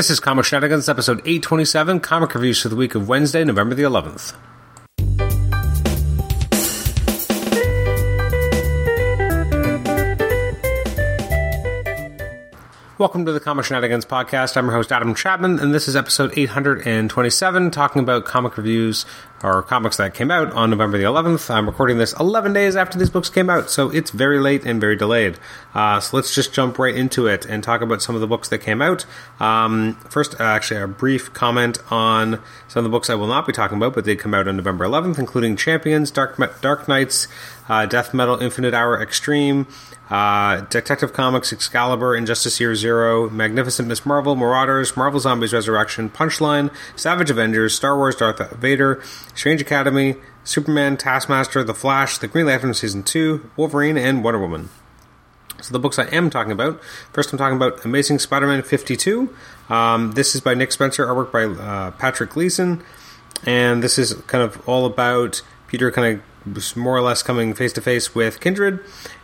This is Comic Shenanigans, episode 827, comic reviews for the week of Wednesday, November the 11th. Welcome to the Comic Shenanigans podcast. I'm your host, Adam Chapman, and this is episode 827, talking about comic reviews or comics that came out on November the 11th. I'm recording this 11 days after these books came out, so it's very late and very delayed. Uh, so let's just jump right into it and talk about some of the books that came out. Um, first, uh, actually, a brief comment on some of the books I will not be talking about, but they come out on November 11th, including Champions, Dark, Dark Nights, uh, Death Metal, Infinite Hour Extreme, uh, Detective Comics, Excalibur, Injustice Year Zero, Magnificent Miss Marvel, Marauders, Marvel Zombies Resurrection, Punchline, Savage Avengers, Star Wars Darth Vader, Strange Academy, Superman, Taskmaster, The Flash, The Green Lantern Season 2, Wolverine, and Wonder Woman. So the books I am talking about. First, I'm talking about Amazing Spider-Man 52. Um, this is by Nick Spencer, artwork by uh, Patrick Gleason, and this is kind of all about Peter kind of more or less coming face to face with Kindred,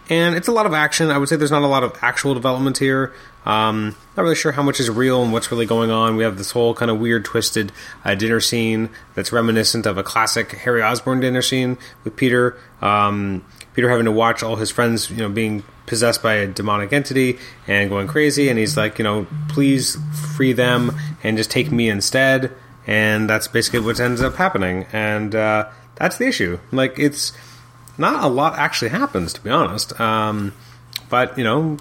and it's a lot of action. I would say there's not a lot of actual development here. Um, not really sure how much is real and what's really going on. We have this whole kind of weird, twisted uh, dinner scene that's reminiscent of a classic Harry Osborn dinner scene with Peter. Um, Peter having to watch all his friends, you know, being possessed by a demonic entity and going crazy, and he's like, you know, please free them and just take me instead. And that's basically what ends up happening, and uh, that's the issue. Like it's not a lot actually happens, to be honest. Um, but you know,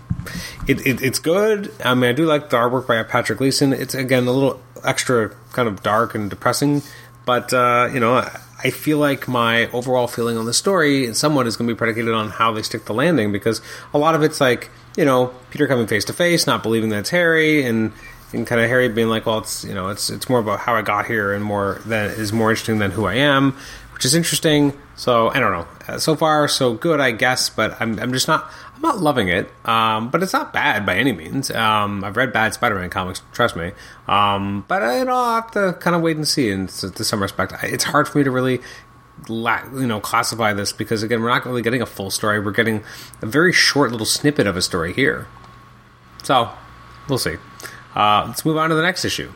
it, it, it's good. I mean, I do like the artwork by Patrick Gleason. It's again a little extra kind of dark and depressing, but uh, you know, I feel like my overall feeling on the story somewhat is going to be predicated on how they stick the landing because a lot of it's like you know Peter coming face to face, not believing that it's Harry, and and kind of Harry being like, well, it's you know, it's it's more about how I got here and more that is more interesting than who I am which is interesting. So I don't know. Uh, so far, so good, I guess. But I'm, I'm just not. I'm not loving it. Um, but it's not bad by any means. Um, I've read bad Spider-Man comics, trust me. Um, but I, you know, I have to kind of wait and see. And to, to some respect, it's hard for me to really you know classify this because again we're not really getting a full story we're getting a very short little snippet of a story here so we'll see uh, let's move on to the next issue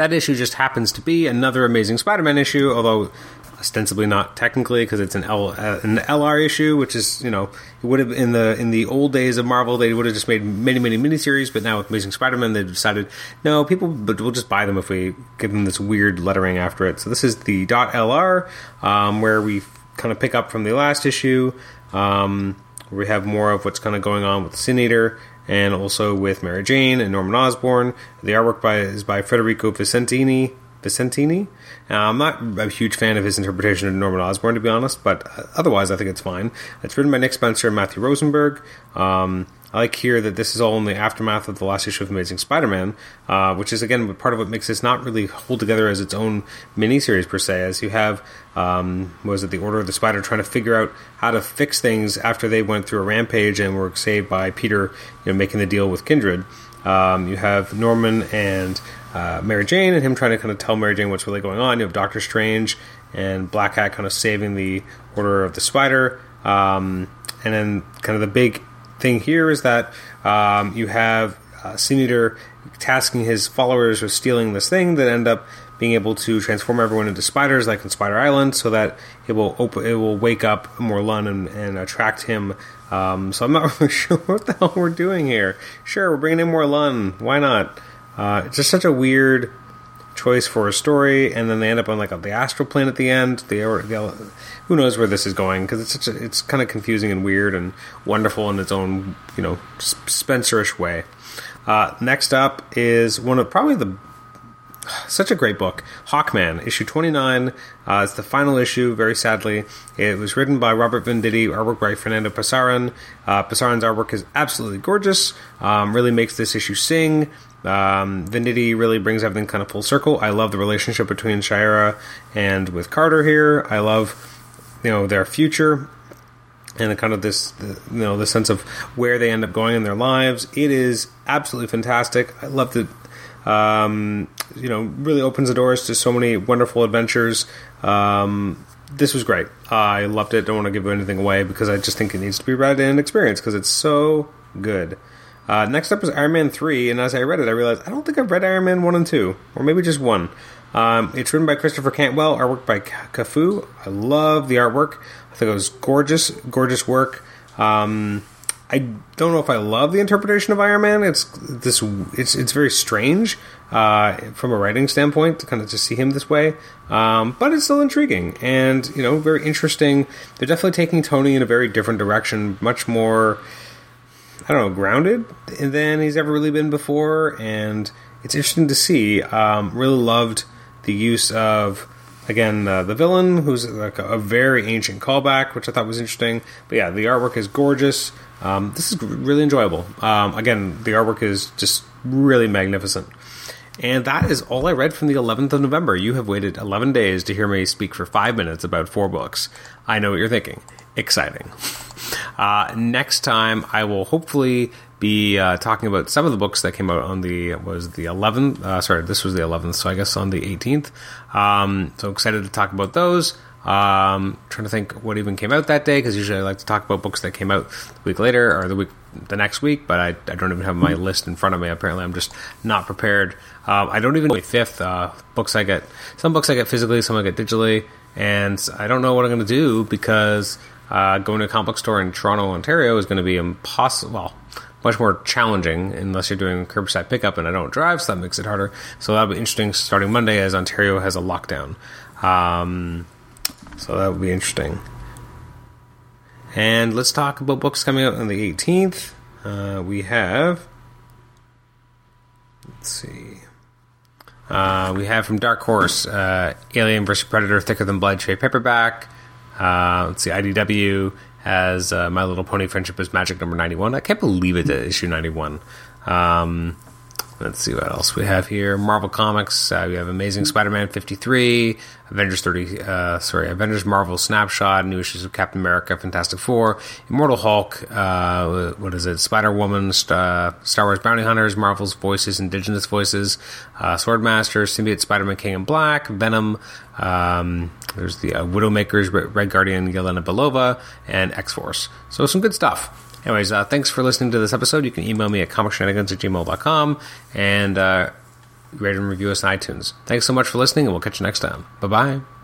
that issue just happens to be another Amazing Spider-Man issue, although ostensibly not technically because it's an L uh, an LR issue, which is you know it would have in the in the old days of Marvel they would have just made many many miniseries, but now with Amazing Spider-Man they decided no people but we'll just buy them if we give them this weird lettering after it. So this is the dot LR um, where we kind of pick up from the last issue. Um, we have more of what's kind of going on with Sin Eater and also with Mary Jane and Norman Osborn. The artwork by is by Federico Vicentini. Vicentini. Uh, I'm not a huge fan of his interpretation of Norman Osborn, to be honest, but uh, otherwise I think it's fine. It's written by Nick Spencer and Matthew Rosenberg. Um, I like here that this is all in the aftermath of the last issue of Amazing Spider-Man, uh, which is again part of what makes this not really hold together as its own miniseries per se. As you have, um, was it the Order of the Spider trying to figure out how to fix things after they went through a rampage and were saved by Peter, you know, making the deal with Kindred. Um, you have Norman and uh, Mary Jane, and him trying to kind of tell Mary Jane what's really going on. You have Doctor Strange and Black Hat kind of saving the Order of the Spider. Um, and then kind of the big thing here is that um, you have uh, tasking his followers with stealing this thing that end up being able to transform everyone into spiders, like in Spider Island, so that it will open, it will wake up Morlun and, and attract him. Um, so I'm not really sure what the hell we're doing here. Sure, we're bringing in Morlun. Why not? Uh, it's just such a weird choice for a story, and then they end up on like the astral plane at the end. The, who knows where this is going because it's such a, it's kind of confusing and weird and wonderful in its own you know Spencerish way. Uh, next up is one of probably the such a great book, Hawkman, issue 29. Uh, it's the final issue, very sadly. It was written by Robert Venditti, artwork by Fernando Pasarin. Uh, Pasarin's artwork is absolutely gorgeous, um, really makes this issue sing. Um, Venditti really brings everything kind of full circle. I love the relationship between Shiera and with Carter here. I love you know their future and kind of this you know the sense of where they end up going in their lives. It is absolutely fantastic. I love it. Um, you know, really opens the doors to so many wonderful adventures. Um, this was great. I loved it. Don't want to give anything away because I just think it needs to be read and experienced because it's so good. Uh, next up is Iron Man 3, and as I read it, I realized I don't think I've read Iron Man 1 and 2, or maybe just 1. Um, it's written by Christopher Cantwell, artwork by CAFU. I love the artwork. I think it was gorgeous, gorgeous work. Um, I don't know if I love the interpretation of Iron Man. It's this. It's it's very strange uh, from a writing standpoint to kind of just see him this way, um, but it's still intriguing and you know very interesting. They're definitely taking Tony in a very different direction, much more. I don't know, grounded than he's ever really been before, and it's interesting to see. Um, really loved the use of again uh, the villain, who's like a, a, very ancient callback, which I thought was interesting. But yeah, the artwork is gorgeous. Um, this is really enjoyable. Um, again, the artwork is just really magnificent. And that is all I read from the 11th of November. You have waited 11 days to hear me speak for five minutes about four books. I know what you're thinking. Exciting. Uh, next time, I will hopefully be uh, talking about some of the books that came out on the was the 11th. Uh, sorry, this was the 11th, so I guess on the 18th. Um, so excited to talk about those. Um, trying to think what even came out that day because usually I like to talk about books that came out the week later or the week the next week, but I, I don't even have my list in front of me. Apparently, I'm just not prepared. Um, I don't even know fifth uh, books I get. Some books I get physically, some I get digitally, and I don't know what I'm going to do because uh, going to a comic book store in Toronto, Ontario, is going to be impossible. Well, much more challenging unless you're doing curbside pickup, and I don't drive, so that makes it harder. So that'll be interesting starting Monday as Ontario has a lockdown. Um, so that would be interesting. And let's talk about books coming out on the 18th. Uh, we have. Let's see. Uh, we have from Dark Horse uh, Alien vs. Predator Thicker Than Blood trade paperback. Uh, let's see. IDW has uh, My Little Pony Friendship is Magic number 91. I can't believe it, issue 91. Um, Let's see what else we have here. Marvel Comics. Uh, we have Amazing Spider-Man 53, Avengers 30. Uh, sorry, Avengers Marvel Snapshot, new issues of Captain America, Fantastic Four, Immortal Hulk. Uh, what is it? Spider Woman, uh, Star Wars Bounty Hunters, Marvel's Voices, Indigenous Voices, uh, Swordmaster, Symbiote Spider-Man King in Black, Venom. Um, there's the uh, Widowmakers, Red Guardian, Yelena Belova, and X Force. So some good stuff. Anyways, uh, thanks for listening to this episode. You can email me at comicshenanigans at gmail.com and uh, rate and review us on iTunes. Thanks so much for listening, and we'll catch you next time. Bye bye.